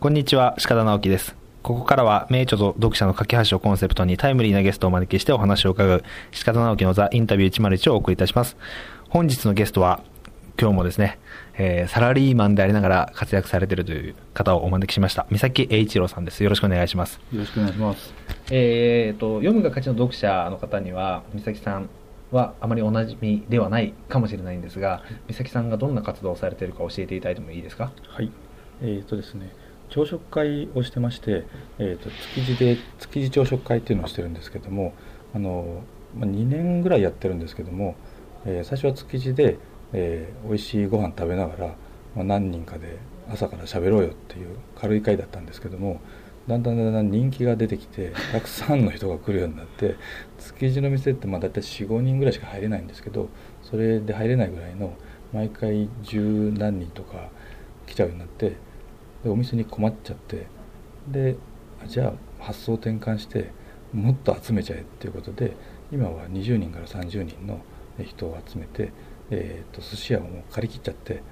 こんにちは、鹿田直樹です。ここからは、名著と読者の架け橋をコンセプトにタイムリーなゲストをお招きしてお話を伺う、鹿田直樹のザ・インタビュー101をお送りいたします。本日のゲストは、今日もですね、えーサラリーマンでありながら活躍されているという方をお招きしました。三崎栄一郎さんです。よろしくお願いします。よろしくお願いします。えー、と読むが勝ちの読者の方には美咲さんはあまりおなじみではないかもしれないんですが美咲さんがどんな活動をされているか教えていただいてもいいですか？はい。えっ、とですね、朝食会をしてまして、えっ、と築地で築地朝食会っていうのをしてるんですけども、あのまあ、2年ぐらいやってるんですけども、えー最初は築地で、えー美味しいご飯食べながら、まあ、何人かで朝から喋ろうよっていう軽い会だったんですけども。だんだんだんだん人気が出てきて たくさんの人が来るようになって築地の店ってまあ大体45人ぐらいしか入れないんですけどそれで入れないぐらいの毎回十何人とか来ちゃうようになってでお店に困っちゃってであじゃあ発想転換してもっと集めちゃえっていうことで今は20人から30人の人を集めて、えー、と寿司屋をもう借り切っちゃって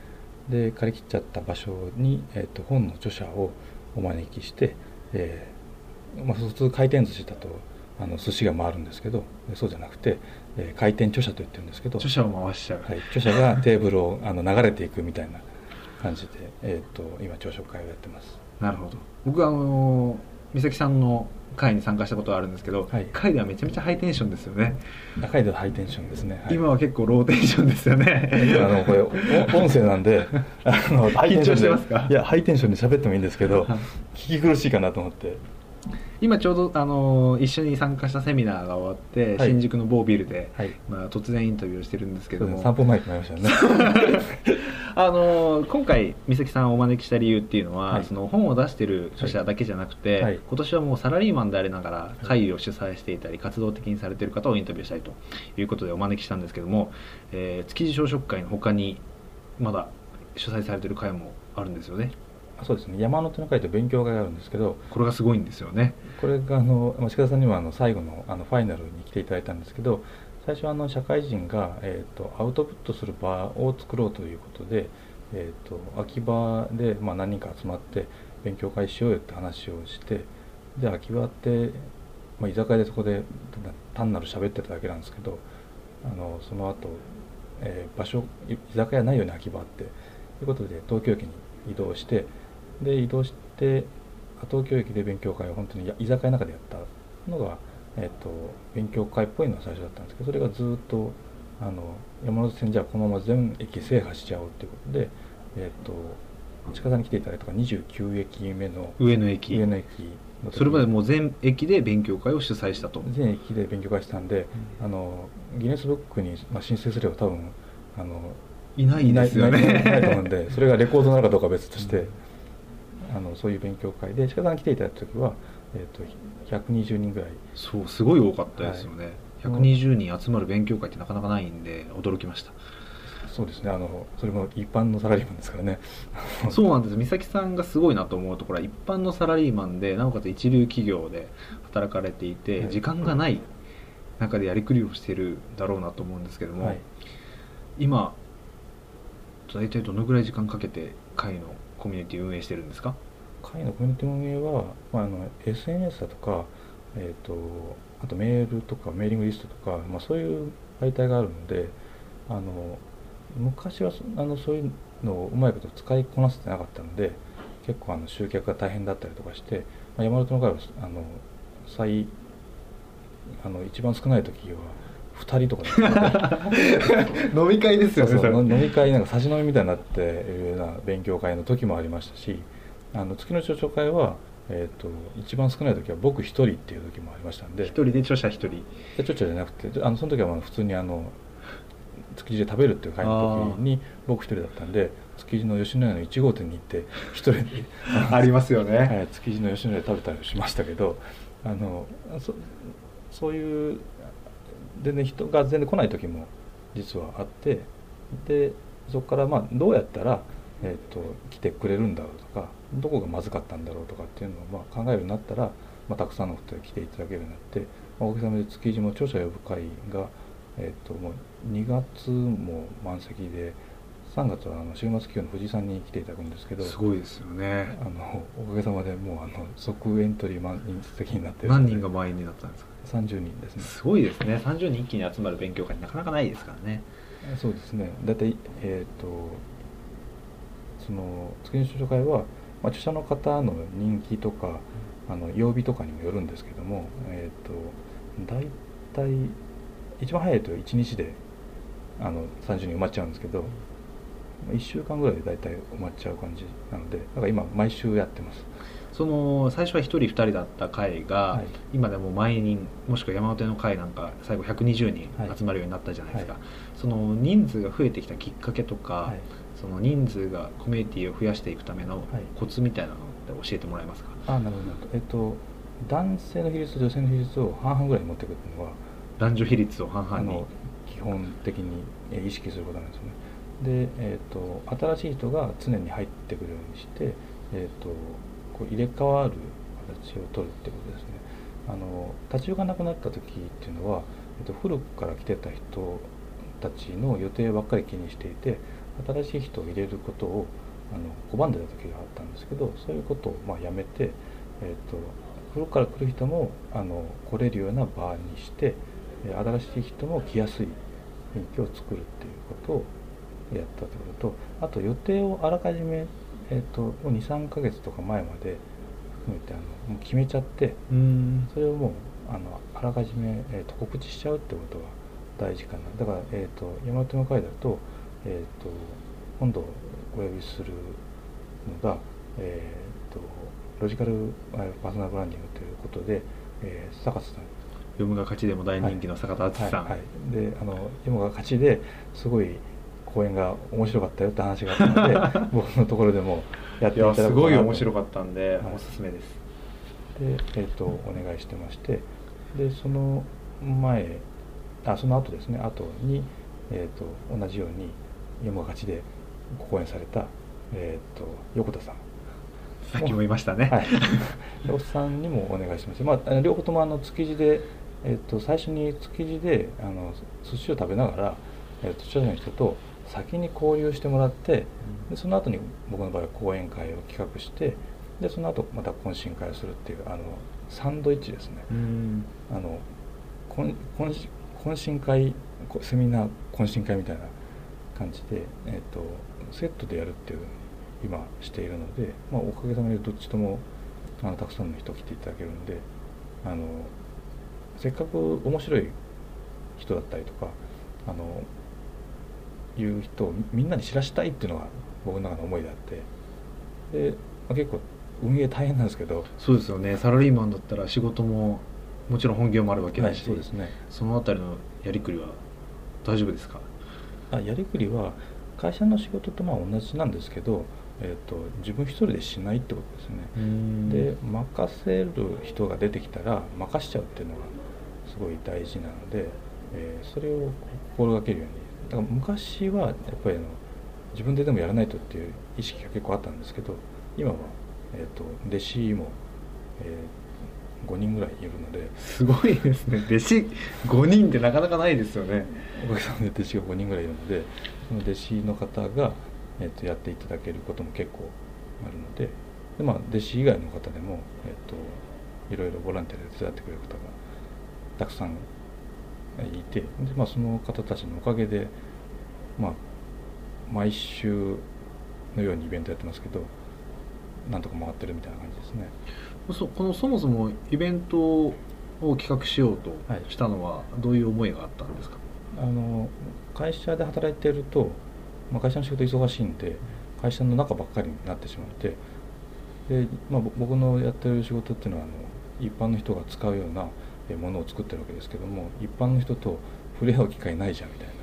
で借り切っちゃった場所に、えー、と本の著者をお招きして、えーまあ、普通回転寿司だとあの寿司が回るんですけどそうじゃなくて、えー回転著者と言ってるんですけど著者を回しちゃう、はい、著者がテーブルをあの流れていくみたいな感じで、えー、と今朝食会をやってます。なるほど。僕はあの美咲さんの会に参加したことはあるんですけど、はい。会ではめちゃめちゃハイテンションですよね、高いでハイテンションですね、はい、今は結構ローテンションですよね。あのこれお音声なんであの 緊張してますか？いやハイテンションで喋ってもいいんですけどはい。聞き苦しいかなと思って今ちょうどあの一緒に参加したセミナーが終わって、はい。新宿の某ビルで、はい。まあ、突然インタビューをしてるんですけども。3分前に決まりましたよね。あの今回美咲さんをお招きした理由っていうのは、はい。その本を出してる著者だけじゃなくて、はい。今年はもうサラリーマンでありながら会議を主催していたり活動的にされている方をインタビューしたいということでお招きしたんですけども、えー築地朝食会の他にまだ主催されている会もあるんですよね。あそうですね。山手の会と勉強会があるんですけどこれがすごいんですよね。これがあのまあ鹿田さんにはあの最後のあのファイナルに来ていただいたんですけど最初はあの社会人が、えー、とアウトプットする場を作ろうということで、えー、と秋葉で、まあ、何人か集まって勉強会しようよって話をしてで秋葉って、まあ、居酒屋でそこで単なる喋ってただけなんですけどあのその後、えー場所い居酒屋ないよね秋葉って。ということで東京駅に移動してで移動して東京駅で勉強会を本当にや居酒屋の中でやったのが、えっと勉強会っぽいのが最初だったんですけどそれがずっとあの山手線じゃあこのまま全駅制覇しちゃおうっていうことで、えっと近さんに来ていただいたのが29駅目の上野駅。上野駅それまでもう全駅で勉強会を主催したと。全駅で勉強会したんで、あのギネスブックに、まあ、申請すれば多分あのいないですよいないいないねと思うんでそれがレコードなのかどうかは別として、あのそういう勉強会で鹿さんに来ていただいた時は、えー、と120人ぐらい。そうすごい多かったですよね、はい。120人集まる勉強会ってなかなかないんで驚きました。そうですね。あのそれも一般のサラリーマンですからね。そうなんです。美咲さんがすごいなと思うところは一般のサラリーマンでなおかつ一流企業で働かれていて、はい。時間がない中でやりくりをしているだろうなと思うんですけども、はい。今大体どのぐらい時間かけて会のコミュニティを運営してるんですか？会のコミュニティ運営は、まあ、あの SNS だとか、えー、とあとメールとかメーリングリストとか、まあ、そういう媒体があるのであの昔はそあのそういうのをうまいこと使いこなせてなかったので結構あの集客が大変だったりとかして、まあ、山手の会はあの最あの一番少ない時は2人とかで 飲み会ですそうそうの飲み会なんか差し飲みみたいになっているような勉強会の時もありましたしあの月の朝食会は、えー、と一番少ない時は僕一人っていう時もありましたんで。一人で著者一人。でちょっちょじゃなくてあのその時はまあ普通にあの築地で食べるっていう会の時に僕一人だったんで築地の吉野家の1号店に行って一人で ありますよね、はい、築地の吉野家で食べたりしましたけどあのそそういう全然人が全然来ない時も実はあってでそこからまあどうやったら、えー、と来てくれるんだろうとかどこがまずかったんだろうとかっていうのをまあ考えるようになったら、まあ、たくさんの人が来ていただけるようになって、まあおかげさまで築地も著者呼ぶ会が、えー、ともう2月も満席で3月はあの週末企業の藤井さんに来ていただくんですけどすごいですよね。あのおかげさまでもうあの即エントリー満人席になってる何人が満員になったんですか？30人ですね。すごいですね。30人一気に集まる勉強会なかなかないですからね。そうですね。大体えっ、とその月の著書会は、まあ、著者の方の人気とかあの曜日とかにもよるんですけどもえっ、と大体一番早いと1日であの30人埋まっちゃうんですけど1週間ぐらいで大体埋まっちゃう感じなのでだから今毎週やってます。その最初は1人2人だった会が、はい。今でも毎人もしくは山手の会なんか最後120人集まるようになったじゃないですか、はいその人数が増えてきたきっかけとか、はい。その人数がコミュニティを増やしていくためのはい。コツみたいなのって教えてもらえますか、あなるほどなるほど。えっ、と男性の比率と女性の比率を半々ぐらいに持っていくっていうのは男女比率を半々に。基本的にえー意識することなんですよね。で、えー、と新しい人が常に入ってくるようにして、えー、とこう入れ替わる形を取るってことですね。あの立ち行がなくなった時っていうのは、えー、と古くから来てた人たちの予定ばっかり気にしていて新しい人を入れることをあの拒んでた時があったんですけどそういうことをまあやめて、えー、と古くから来る人もあの来れるような場にしてえー新しい人も来やすい雰囲気を作るっていうことをやったということとあと予定をあらかじめ、えー、と23ヶ月とか前まで含めてあのもう決めちゃってうん。それをもうあのあらかじめ、えー、と告知しちゃうってことが大事かな。だから、えー、と山手の会だと,、えー、と今度お呼びするのが、えー、とロジカルえーパーソナルブランディングということで、えー坂田さん。読むが勝ちでも大人気の坂田敦さん、はいはい、であの山が勝ちですごい講演が面白かったよって話があったので 僕のところでもやっていただくすごい面白かかったんで、はい。おすすめです。で、えー、とお願いしてましてでその前あその後ですね。後に、えー、と同じように山が勝ちでご講演された、えー、と横田さん。さっきも言いましたね、はい、横田さんにもお願いしまして、まあ両方ともあの築地で、えっと最初に築地であの寿司を食べながら、えっと著者の人と先に交流してもらってでその後に僕の場合は講演会を企画してでその後また懇親会をするっていうあのサンドイッチですね、うん。あの懇懇親会セミナー懇親会みたいな感じで、えっとセットでやるっていう今しているので、まあ、おかげさまでどっちともあのたくさんの人来ていただけるんであのせっかく面白い人だったりとかあのいう人をみんなに知らしたいっていうのが僕の中の思いであってで、まあ、結構運営大変なんですけどそうですよね。サラリーマンだったら仕事ももちろん本業もあるわけだし、そうですね。そのあたりのやりくりは大丈夫ですか？あやりくりは会社の仕事とまあ同じなんですけど、えー、と自分一人でしないってことですね、で任せる人が出てきたら任しちゃうっていうのがすごい大事なので、えーそれを心がけるように。だから昔はやっぱりあの自分ででもやらないとっていう意識が結構あったんですけど今は、えー、と弟子も、え5人ぐらいいるので。すごいですね。弟子5人ってなかなかないですよね。おかげさまで弟子が5人ぐらいいるのでその弟子の方が、えー、とやっていただけることも結構あるので。で、まあ、弟子以外の方でも、えー、といろいろボランティアで手伝ってくれる方がたくさんいてで、まあ、その方たちのおかげで、まあ、毎週のようにイベントやってますけどなんとか回ってるみたいな感じですね。そこのそもそもイベントを企画しようとはい。したのはどういう思いがあったんですか、あの会社で働いていると、まあ、会社の仕事忙しいんで会社の中ばっかりになってしまってで、まあ、ぼ僕のやってる仕事っていうのはあの一般の人が使うようなえものを作ってるわけですけども一般の人と触れ合う機会ないじゃんみたいな。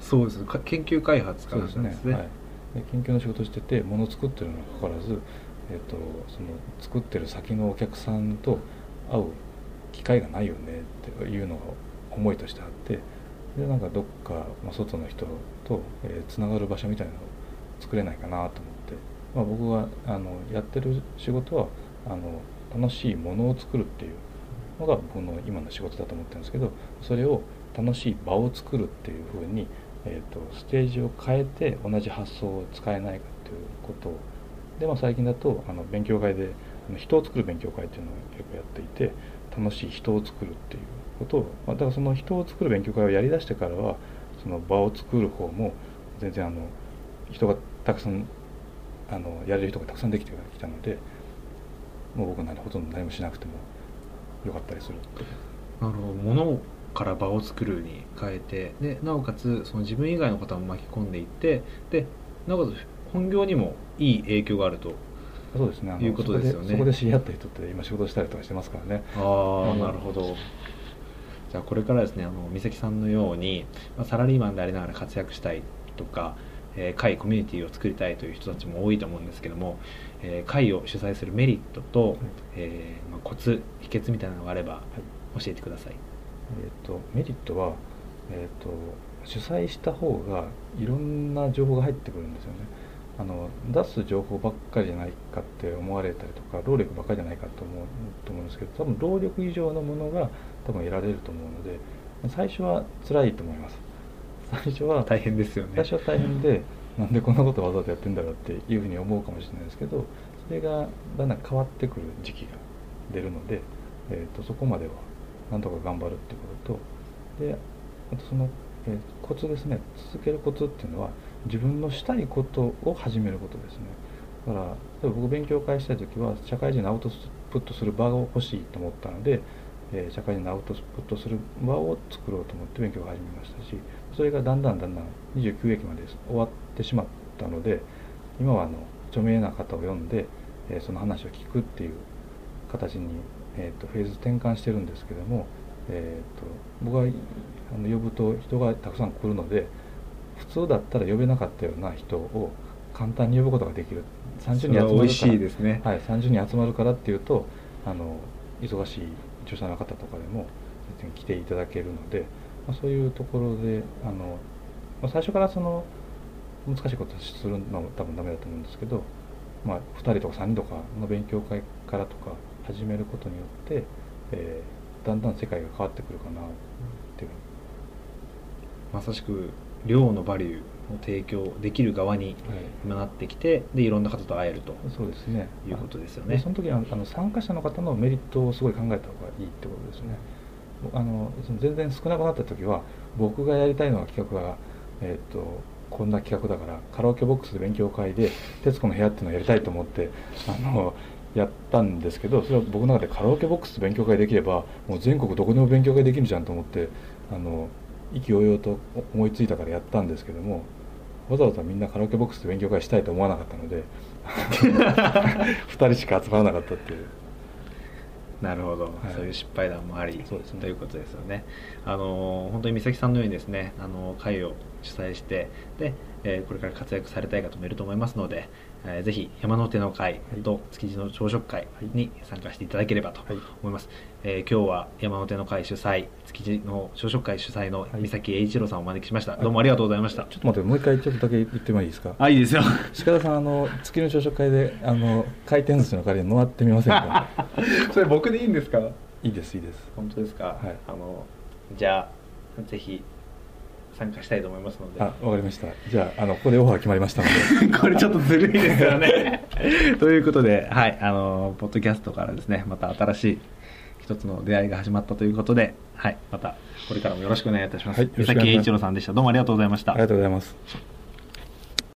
そうです。か研究開発からですね。はい、で研究の仕事しててものを作ってるにもかかわらず、えっとその作ってる先のお客さんと会う機会がないよねっていうのが思いとしてあってでなんかどっか、ま、外の人とつな、がる場所みたいなのを作れないかなと思って、まあ、僕はあのやってる仕事はあの楽しいものを作るっていうのが僕の今の仕事だと思ってるんですけどそれを楽しい場を作るっていうふうに、えーと、ステージを変えて同じ発想を使えないかということをで、まあ、最近だとあの勉強会で人を作る勉強会っていうのを結構やっていて楽しい人を作るっていうことを、まあ、だからその人を作る勉強会をやりだしてからはその場を作る方も全然あの人がたくさんあのやれる人がたくさんできてきたのでもう僕なんてほとんど何もしなくてもよかったりするなるほど。物から場を作るに変えてでなおかつその自分以外の方も巻き込んでいってでなおかつ本業にもいい影響があると。そうですね。いうことですよね。そこで知り合った人って今仕事したりとかしてますからね。ああ、なるほど。じゃあこれからですねあの美咲さんのように、まあ、サラリーマンでありながら活躍したいとか、えー、会コミュニティを作りたいという人たちも多いと思うんですけども、えー、会を主催するメリットと、はい、えー、まあ、コツ秘訣みたいなのがあれば教えてください。えーと、メリットは、えーと、主催した方がいろんな情報が入ってくるんですよねあの出す情報ばっかりじゃないかって思われたりとか労力ばっかりじゃないかと思うと思うんですけど多分労力以上のものが多分得られると思うので最初は辛いと思います。最初は大変ですよね。最初は大変でなんでこんなことわざわざやってんだろうっていうふうに思うかもしれないですけどそれがだんだん変わってくる時期が出るので、えーとそこまではなんとか頑張るっていうこととであとその、えー、コツですね。続けるコツっていうのは自分のしたいことを始めることですね。だから例えば僕勉強会したい時は社会人のアウトプットする場が欲しいと思ったので、えー、社会人のアウトプットする場を作ろうと思って勉強を始めましたしそれがだんだんだんだん29駅まで終わってしまったので今はあの著名な方を呼んで、えー、その話を聞くっていう形にえーと、フェーズ転換してるんですけども、えーと、僕はあの呼ぶと人がたくさん来るので普通だったら呼べなかったような人を簡単に呼ぶことができる。30人集まるから。いいですね、はい、30人集まるからっていうとあの忙しい著者の方とかでも全然来ていただけるので、まあ、そういうところであの、まあ、最初からその難しいことをするのは多分ダメだと思うんですけど、まあ、2人とか3人とかの勉強会からとか始めることによって、えー、だんだん世界が変わってくるかなっていう。まさしく量のバリューを提供できる側に今なってきて、はい、でいろんな方と会えるとそうですね。いうことですよね。その時はあの参加者の方のメリットをすごい考えた方がいいってことですね。あの全然少なくなった時は僕がやりたいのは企画が、えーと、とこんな企画だからカラオケボックスで勉強会で『徹子の部屋』っていうのをやりたいと思ってあのやったんですけどそれは僕の中でカラオケボックス勉強会できればもう全国どこでも勉強会できるじゃんと思ってあの意気揚々と思いついたからやったんですけどもわざわざみんなカラオケボックスで勉強会したいと思わなかったので 2人しか集まらなかったっていう。なるほど、はい、そういう失敗談もありそうです、ね、ということですよね。あの本当に美咲さんのようにですねあの会を主催してで、えー、これから活躍されたい方もいると思いますのでえー、ぜひ山手の会と築地の朝食会に参加していただければと思います、はい、えー、今日は山手の会主催築地の朝食会主催の三崎栄一郎さんをお招きしました、どうもありがとうございました。ちょっと待ってもう一回ちょっとだけ言ってもいいですか？あいいですよ。鹿田さんあの築地の朝食会であの回転寿司の代わりに回ってみませんか？それ僕でいいんですか？いいですいいです。本当ですか、はい、あのじゃあぜひ参加したいと思いますので。あわかりました。じゃああのここでオファー決まりましたので。これちょっとずるいですよね。ということではいあのポッドキャストからですねまた新しい一つの出会いが始まったということではいまたこれからもよろしくお願いいたします、はい、三崎栄一郎さんでした。どうもありがとうございました。ありがとうございます